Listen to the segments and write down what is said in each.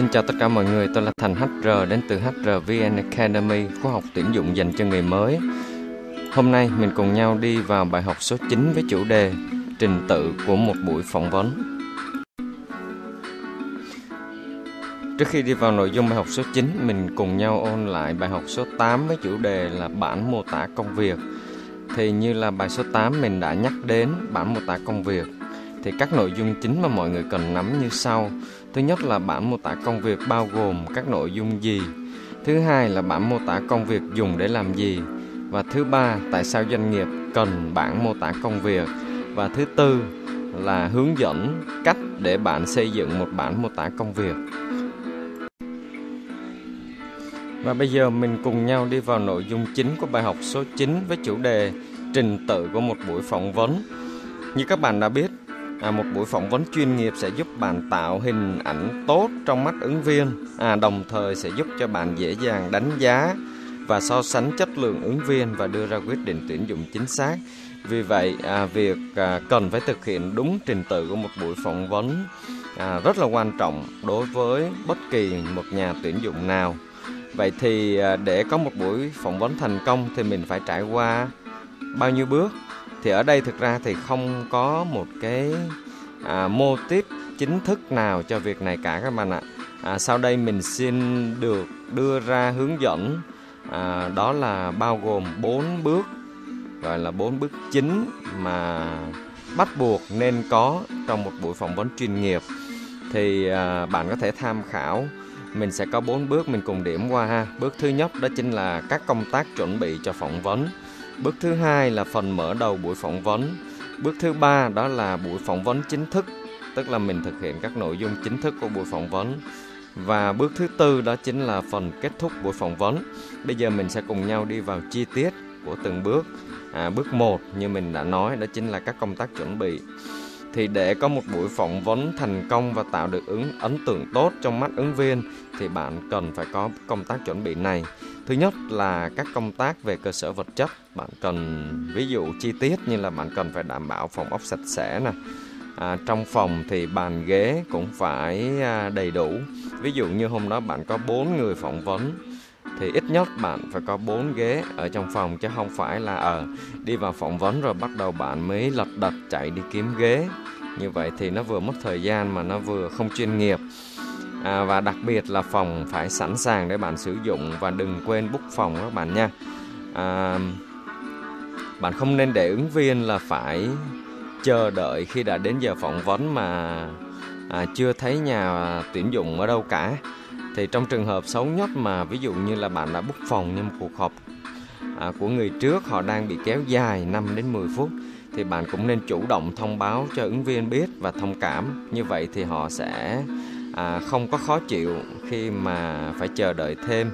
Xin chào tất cả mọi người, tôi là Thành HR đến từ HRVN Academy, khóa học tuyển dụng dành cho người mới. Hôm nay mình cùng nhau đi vào bài học số 9 với chủ đề Trình tự của một buổi phỏng vấn. Trước khi đi vào nội dung bài học số 9, mình cùng nhau ôn lại bài học số 8 với chủ đề là bản mô tả công việc. Thì như là bài số 8 mình đã nhắc đến bản mô tả công việc thì các nội dung chính mà mọi người cần nắm như sau. Thứ nhất là bản mô tả công việc bao gồm các nội dung gì. Thứ hai là bản mô tả công việc dùng để làm gì. Và thứ ba, tại sao doanh nghiệp cần bản mô tả công việc. Và thứ tư là hướng dẫn cách để bạn xây dựng một bản mô tả công việc. Và bây giờ mình cùng nhau đi vào nội dung chính của bài học số 9 với chủ đề trình tự của một buổi phỏng vấn. Như các bạn đã biết, à, một buổi phỏng vấn chuyên nghiệp sẽ giúp bạn tạo hình ảnh tốt trong mắt ứng viên. À, đồng thời sẽ giúp cho bạn dễ dàng đánh giá và so sánh chất lượng ứng viên và đưa ra quyết định tuyển dụng chính xác. Vì vậy à, việc à, cần phải thực hiện đúng trình tự của một buổi phỏng vấn à, rất là quan trọng đối với bất kỳ một nhà tuyển dụng nào. Vậy thì à, để có một buổi phỏng vấn thành công thì mình phải trải qua bao nhiêu bước? Thì ở đây thực ra thì không có một cái à, mô típ chính thức nào cho việc này cả các bạn ạ. À, sau đây mình xin được đưa ra hướng dẫn à, đó là bao gồm 4 bước gọi là bốn bước chính mà bắt buộc nên có trong một buổi phỏng vấn chuyên nghiệp. Thì à, bạn có thể tham khảo. Mình sẽ có bốn bước mình cùng điểm qua ha. Bước thứ nhất đó chính là các công tác chuẩn bị cho phỏng vấn. Bước thứ hai là phần mở đầu buổi phỏng vấn. Bước thứ ba đó là buổi phỏng vấn chính thức, tức là mình thực hiện các nội dung chính thức của buổi phỏng vấn. Và bước thứ tư đó chính là phần kết thúc buổi phỏng vấn. Bây giờ mình sẽ cùng nhau đi vào chi tiết của từng bước. À, bước 1 như mình đã nói đó chính là các công tác chuẩn bị. Thì để có một buổi phỏng vấn thành công và tạo được ứng ấn tượng tốt trong mắt ứng viên thì bạn cần phải có công tác chuẩn bị này. Thứ nhất là các công tác về cơ sở vật chất, bạn cần ví dụ chi tiết như là bạn cần phải đảm bảo phòng ốc sạch sẽ nè. À, trong phòng thì bàn ghế cũng phải à, đầy đủ. Ví dụ như hôm đó bạn có 4 người phỏng vấn thì ít nhất bạn phải có 4 ghế ở trong phòng chứ không phải là ở à, đi vào phỏng vấn rồi bắt đầu bạn mới lật đật chạy đi kiếm ghế. Như vậy thì nó vừa mất thời gian mà nó vừa không chuyên nghiệp à, và đặc biệt là phòng phải sẵn sàng để bạn sử dụng và đừng quên book phòng các bạn nha. À, bạn không nên để ứng viên là phải chờ đợi khi đã đến giờ phỏng vấn mà à, chưa thấy nhà tuyển dụng ở đâu cả. Thì trong trường hợp xấu nhất mà ví dụ như là bạn đã book phòng nhưng cuộc họp à, của người trước họ đang bị kéo dài 5 đến 10 phút thì bạn cũng nên chủ động thông báo cho ứng viên biết và thông cảm. Như vậy thì họ sẽ à, không có khó chịu khi mà phải chờ đợi thêm.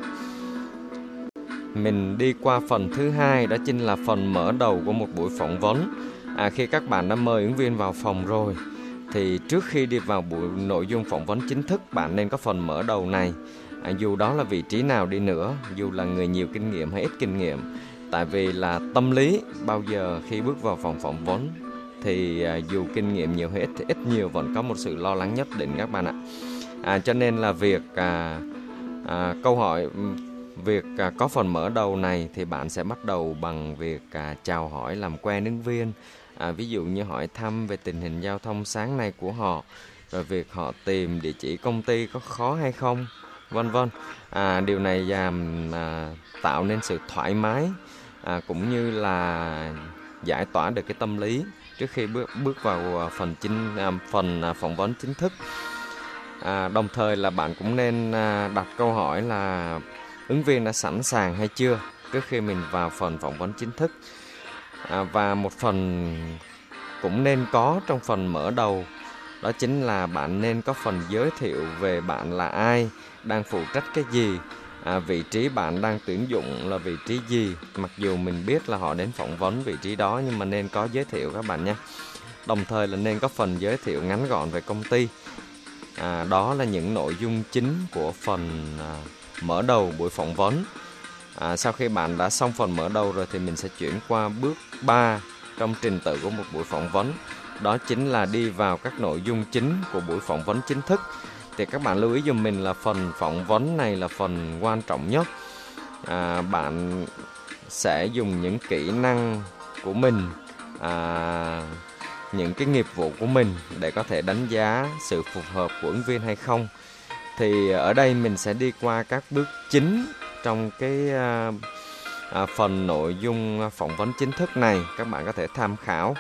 Mình đi qua phần thứ hai đó chính là phần mở đầu của một buổi phỏng vấn. À, khi các bạn đã mời ứng viên vào phòng rồi thì trước khi đi vào buổi nội dung phỏng vấn chính thức bạn nên có phần mở đầu này. À, dù đó là vị trí nào đi nữa dù là người nhiều kinh nghiệm hay ít kinh nghiệm tại vì là tâm lý bao giờ khi bước vào phòng phỏng vấn thì à, dù kinh nghiệm nhiều hay ít thì ít nhiều vẫn có một sự lo lắng nhất định các bạn ạ à, cho nên là việc à, à, câu hỏi việc à, có phần mở đầu này thì bạn sẽ bắt đầu bằng việc à, chào hỏi làm quen ứng viên. À, ví dụ như hỏi thăm về tình hình giao thông sáng nay của họ rồi việc họ tìm địa chỉ công ty có khó hay không vân vân. À, điều này làm à, tạo nên sự thoải mái à, cũng như là giải tỏa được cái tâm lý trước khi bước bước vào à, phần chính à, phần à, phỏng vấn chính thức à, đồng thời là bạn cũng nên à, đặt câu hỏi là ứng viên đã sẵn sàng hay chưa trước khi mình vào phần phỏng vấn chính thức? À, và một phần cũng nên có trong phần mở đầu đó chính là bạn nên có phần giới thiệu về bạn là ai đang phụ trách cái gì à, vị trí bạn đang tuyển dụng là vị trí gì. Mặc dù mình biết là họ đến phỏng vấn vị trí đó nhưng mà nên có giới thiệu các bạn nhé. Đồng thời là nên có phần giới thiệu ngắn gọn về công ty à, đó là những nội dung chính của phần à, mở đầu buổi phỏng vấn. À, sau khi bạn đã xong phần mở đầu rồi thì mình sẽ chuyển qua bước 3 trong trình tự của một buổi phỏng vấn. Đó chính là đi vào các nội dung chính của buổi phỏng vấn chính thức. Thì các bạn lưu ý dùm mình là phần phỏng vấn này là phần quan trọng nhất. À, bạn sẽ dùng những kỹ năng của mình à, những cái nghiệp vụ của mình để có thể đánh giá sự phù hợp của ứng viên hay không. Thì ở đây mình sẽ đi qua các bước chính trong cái à, à, phần nội dung phỏng vấn chính thức này các bạn có thể tham khảo.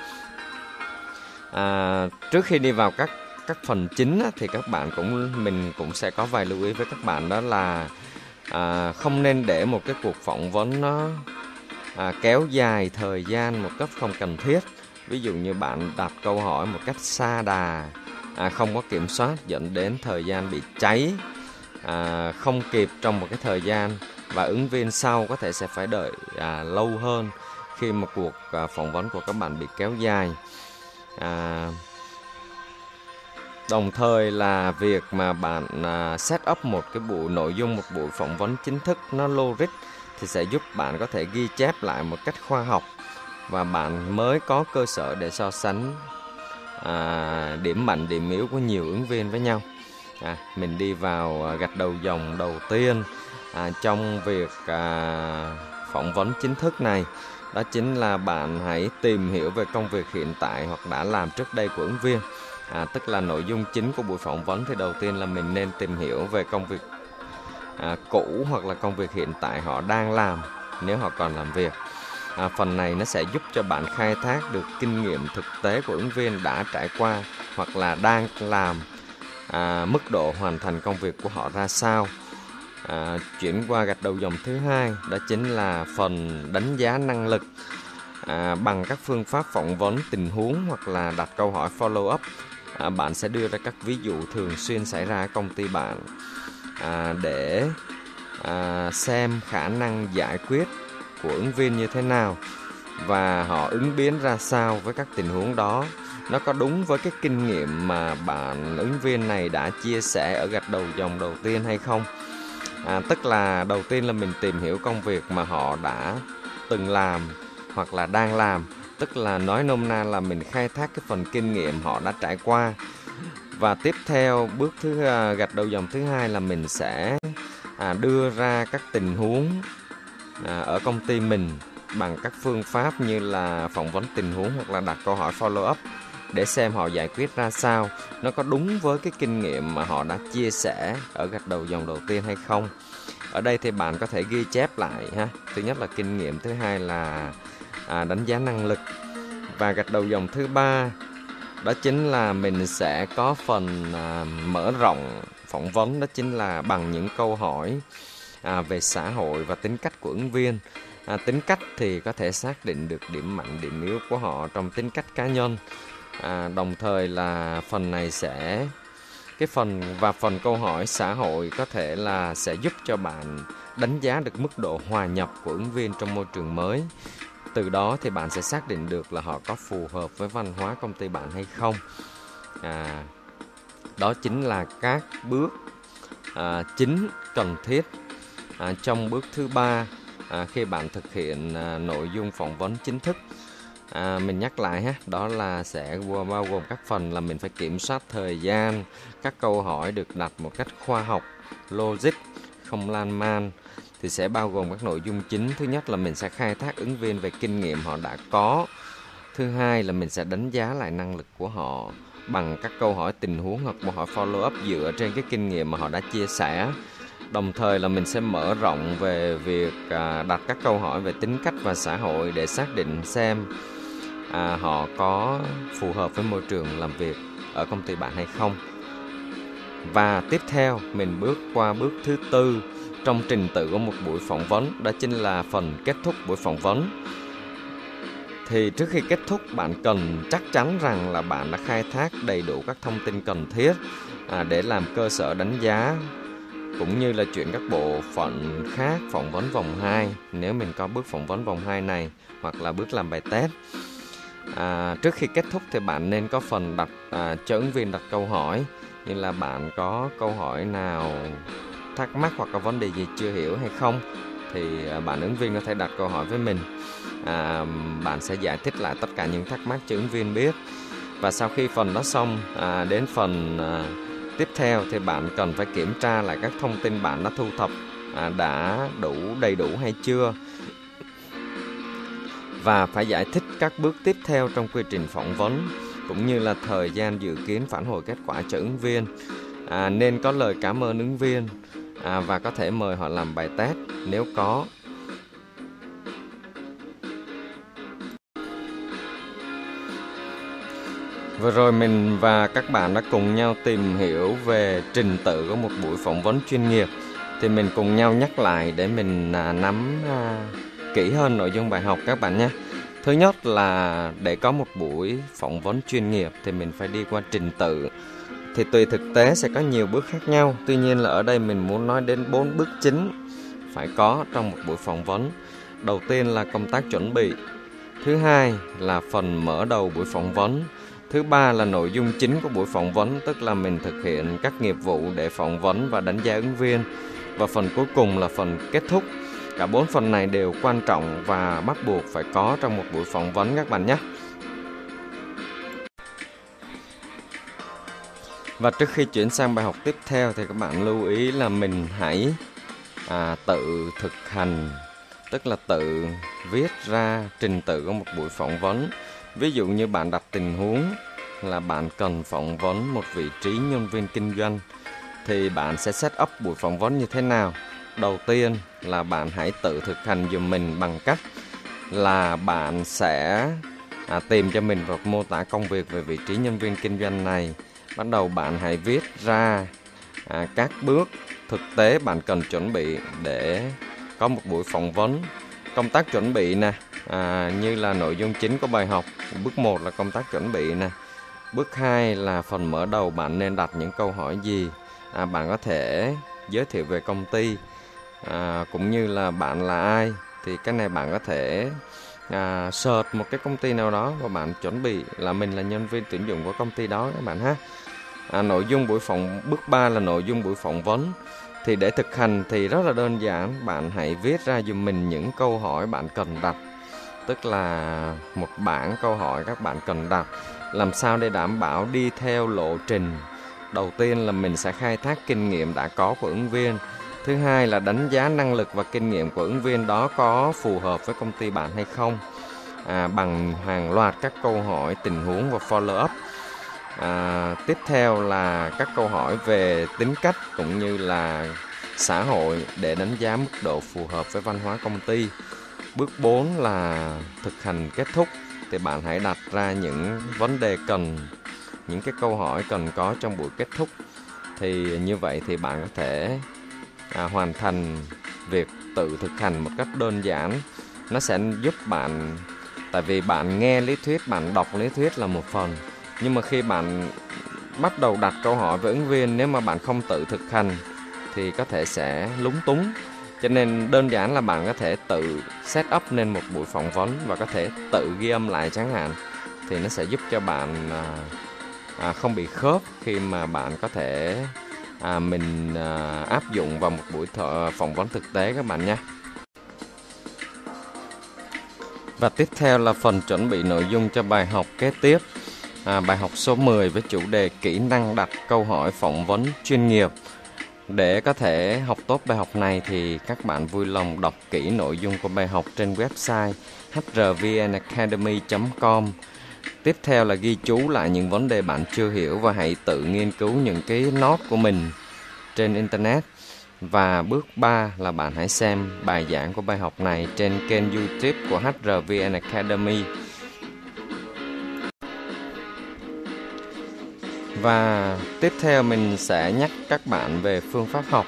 À, trước khi đi vào các các phần chính á, thì các bạn cũng mình cũng sẽ có vài lưu ý với các bạn đó là à, không nên để một cái cuộc phỏng vấn nó à, kéo dài thời gian một cách không cần thiết ví dụ như bạn đặt câu hỏi một cách xa đà à, không có kiểm soát dẫn đến thời gian bị cháy à, không kịp trong một cái thời gian và ứng viên sau có thể sẽ phải đợi à, lâu hơn khi mà cuộc à, phỏng vấn của các bạn bị kéo dài. À, đồng thời là việc mà bạn à, set up một cái buổi nội dung một buổi phỏng vấn chính thức nó logic thì sẽ giúp bạn có thể ghi chép lại một cách khoa học và bạn mới có cơ sở để so sánh à, điểm mạnh điểm yếu của nhiều ứng viên với nhau. À, mình đi vào à, gạch đầu dòng đầu tiên à, trong việc à, phỏng vấn chính thức này. Đó chính là bạn hãy tìm hiểu về công việc hiện tại hoặc đã làm trước đây của ứng viên. À, tức là nội dung chính của buổi phỏng vấn thì đầu tiên là mình nên tìm hiểu về công việc à, cũ hoặc là công việc hiện tại họ đang làm nếu họ còn làm việc à, phần này nó sẽ giúp cho bạn khai thác được kinh nghiệm thực tế của ứng viên đã trải qua hoặc là đang làm à, mức độ hoàn thành công việc của họ ra sao. À, chuyển qua gạch đầu dòng thứ hai đó chính là phần đánh giá năng lực. À, bằng các phương pháp phỏng vấn tình huống hoặc là đặt câu hỏi follow up à, bạn sẽ đưa ra các ví dụ thường xuyên xảy ra ở công ty bạn à, để à, xem khả năng giải quyết của ứng viên như thế nào và họ ứng biến ra sao với các tình huống đó. Nó có đúng với cái kinh nghiệm mà bạn ứng viên này đã chia sẻ ở gạch đầu dòng đầu tiên hay không? À, tức là đầu tiên là mình tìm hiểu công việc mà họ đã từng làm hoặc là đang làm. Tức là nói nôm na là mình khai thác cái phần kinh nghiệm họ đã trải qua. Và tiếp theo bước thứ à, gạch đầu dòng thứ hai là mình sẽ à, đưa ra các tình huống à, ở công ty mình bằng các phương pháp như là phỏng vấn tình huống hoặc là đặt câu hỏi follow up để xem họ giải quyết ra sao nó có đúng với cái kinh nghiệm mà họ đã chia sẻ ở gạch đầu dòng đầu tiên hay không? Ở đây thì bạn có thể ghi chép lại ha. Thứ nhất là kinh nghiệm thứ hai là à, đánh giá năng lực. Và gạch đầu dòng thứ ba đó chính là mình sẽ có phần à, mở rộng phỏng vấn đó chính là bằng những câu hỏi à, về xã hội và tính cách của ứng viên. À, tính cách thì có thể xác định được điểm mạnh điểm yếu của họ trong tính cách cá nhân. À, đồng thời là phần này sẽ cái phần và phần câu hỏi xã hội có thể là sẽ giúp cho bạn đánh giá được mức độ hòa nhập của ứng viên trong môi trường mới. Từ đó thì bạn sẽ xác định được là họ có phù hợp với văn hóa công ty bạn hay không. À, đó chính là các bước à, chính cần thiết à, trong bước thứ ba à, khi bạn thực hiện à, nội dung phỏng vấn chính thức. À, mình nhắc lại ha đó là sẽ bao gồm các phần là mình phải kiểm soát thời gian các câu hỏi được đặt một cách khoa học logic không lan man. Thì sẽ bao gồm các nội dung chính. Thứ nhất là mình sẽ khai thác ứng viên về kinh nghiệm họ đã có. Thứ hai là mình sẽ đánh giá lại năng lực của họ bằng các câu hỏi tình huống hoặc một hỏi follow up dựa trên cái kinh nghiệm mà họ đã chia sẻ đồng thời là mình sẽ mở rộng về việc à, đặt các câu hỏi về tính cách và xã hội để xác định xem à, họ có phù hợp với môi trường làm việc ở công ty bạn hay không. Và tiếp theo mình bước qua bước thứ tư trong trình tự của một buổi phỏng vấn đó chính là phần kết thúc buổi phỏng vấn. Thì trước khi kết thúc bạn cần chắc chắn rằng là bạn đã khai thác đầy đủ các thông tin cần thiết à, để làm cơ sở đánh giá cũng như là chuyển các bộ phận khác phỏng vấn vòng 2 nếu mình có bước phỏng vấn vòng 2 này hoặc là bước làm bài test. À, trước khi kết thúc thì bạn nên có phần đặt à, cho ứng viên đặt câu hỏi. Như là bạn có câu hỏi nào thắc mắc hoặc có vấn đề gì chưa hiểu hay không thì à, bạn ứng viên có thể đặt câu hỏi với mình. À, bạn sẽ giải thích lại tất cả những thắc mắc cho ứng viên biết. Và sau khi phần đó xong à, đến phần à, tiếp theo thì bạn cần phải kiểm tra lại các thông tin bạn đã thu thập à, đã đủ đầy đủ hay chưa. Và phải giải thích các bước tiếp theo trong quy trình phỏng vấn cũng như là thời gian dự kiến phản hồi kết quả cho ứng viên. À, nên có lời cảm ơn ứng viên à, và có thể mời họ làm bài test. Nếu có Vừa rồi mình và các bạn đã cùng nhau tìm hiểu về trình tự của một buổi phỏng vấn chuyên nghiệp thì mình cùng nhau nhắc lại để mình à, nắm à, kỹ hơn nội dung bài học các bạn nhé. Thứ nhất là để có một buổi phỏng vấn chuyên nghiệp thì mình phải đi qua trình tự. Thì tùy thực tế sẽ có nhiều bước khác nhau. Tuy nhiên là ở đây mình muốn nói đến bốn bước chính phải có trong một buổi phỏng vấn. Đầu tiên là công tác chuẩn bị. Thứ hai là phần mở đầu buổi phỏng vấn. Thứ ba là nội dung chính của buổi phỏng vấn, tức là mình thực hiện các nghiệp vụ để phỏng vấn và đánh giá ứng viên. Và phần cuối cùng là phần kết thúc Cả bốn phần này đều quan trọng và bắt buộc phải có trong một buổi phỏng vấn các bạn nhé. Và trước khi chuyển sang bài học tiếp theo thì các bạn lưu ý là mình hãy à, tự thực hành, tức là tự viết ra trình tự của một buổi phỏng vấn. Ví dụ như bạn đặt tình huống là bạn cần phỏng vấn một vị trí nhân viên kinh doanh thì bạn sẽ set up buổi phỏng vấn như thế nào? đầu tiên là bạn hãy tự thực hành dùm mình bằng cách là bạn sẽ à, tìm cho mình một mô tả công việc về vị trí nhân viên kinh doanh này bắt đầu bạn hãy viết ra à, các bước thực tế bạn cần chuẩn bị để có một buổi phỏng vấn công tác chuẩn bị nè à, như là nội dung chính của bài học bước 1 là công tác chuẩn bị nè. Bước 2 là phần mở đầu bạn nên đặt những câu hỏi gì? À, bạn có thể giới thiệu về công ty. À, cũng như là bạn là ai? Thì cái này bạn có thể à, search một cái công ty nào đó và bạn chuẩn bị là mình là nhân viên tuyển dụng của công ty đó các bạn ha. À, nội dung buổi phỏng bước 3 là nội dung buổi phỏng vấn. Thì để thực hành thì rất là đơn giản bạn hãy viết ra giùm mình những câu hỏi bạn cần đặt tức là một bảng câu hỏi các bạn cần đặt làm sao để đảm bảo đi theo lộ trình đầu tiên là mình sẽ khai thác kinh nghiệm đã có của ứng viên Thứ hai là đánh giá năng lực và kinh nghiệm của ứng viên đó có phù hợp với công ty bạn hay không à, bằng hàng loạt các câu hỏi tình huống và follow up. À, tiếp theo là các câu hỏi về tính cách cũng như là xã hội để đánh giá mức độ phù hợp với văn hóa công ty. Bước 4 là thực hành kết thúc. Thì bạn hãy đặt ra những vấn đề cần những cái câu hỏi cần có trong buổi kết thúc. Thì như vậy thì bạn có thể à, hoàn thành việc tự thực hành một cách đơn giản. Nó sẽ giúp bạn tại vì bạn nghe lý thuyết bạn đọc lý thuyết là một phần. Nhưng mà khi bạn bắt đầu đặt câu hỏi với ứng viên nếu mà bạn không tự thực hành thì có thể sẽ lúng túng cho nên đơn giản là bạn có thể tự set up nên một buổi phỏng vấn và có thể tự ghi âm lại chẳng hạn thì nó sẽ giúp cho bạn à, à, không bị khớp khi mà bạn có thể à, mình à, áp dụng vào một buổi thợ phỏng vấn thực tế các bạn nhé. Và tiếp theo là phần chuẩn bị nội dung cho bài học kế tiếp. À, bài học số 10 với chủ đề kỹ năng đặt câu hỏi phỏng vấn chuyên nghiệp. Để có thể học tốt bài học này thì các bạn vui lòng đọc kỹ nội dung của bài học trên website hrvnacademy.com Tiếp theo là ghi chú lại những vấn đề bạn chưa hiểu và hãy tự nghiên cứu những cái nốt của mình trên internet. Và bước 3 là bạn hãy xem bài giảng của bài học này trên kênh YouTube của HRVN Academy. Và tiếp theo mình sẽ nhắc các bạn về phương pháp học.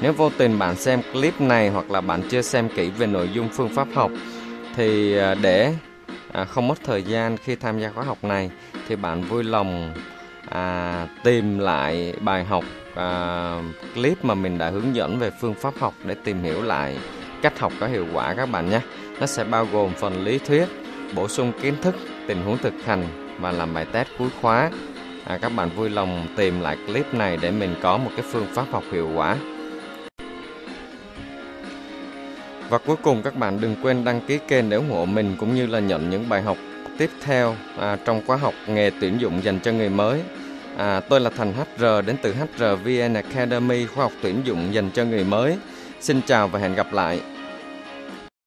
Nếu vô tình bạn xem clip này hoặc là bạn chưa xem kỹ về nội dung phương pháp học thì à, để à, không mất thời gian khi tham gia khóa học này thì bạn vui lòng à, tìm lại bài học à, clip mà mình đã hướng dẫn về phương pháp học để tìm hiểu lại cách học có hiệu quả các bạn nhé nó sẽ bao gồm phần lý thuyết bổ sung kiến thức tình huống thực hành và làm bài test cuối khóa à, các bạn vui lòng tìm lại clip này để mình có một cái phương pháp học hiệu quả Và cuối cùng các bạn đừng quên đăng ký kênh để ủng hộ mình cũng như là nhận những bài học tiếp theo à, trong khóa học nghề tuyển dụng dành cho người mới. À, tôi là Thành HR đến từ hrvn Academy khoa học tuyển dụng dành cho người mới. Xin chào và hẹn gặp lại.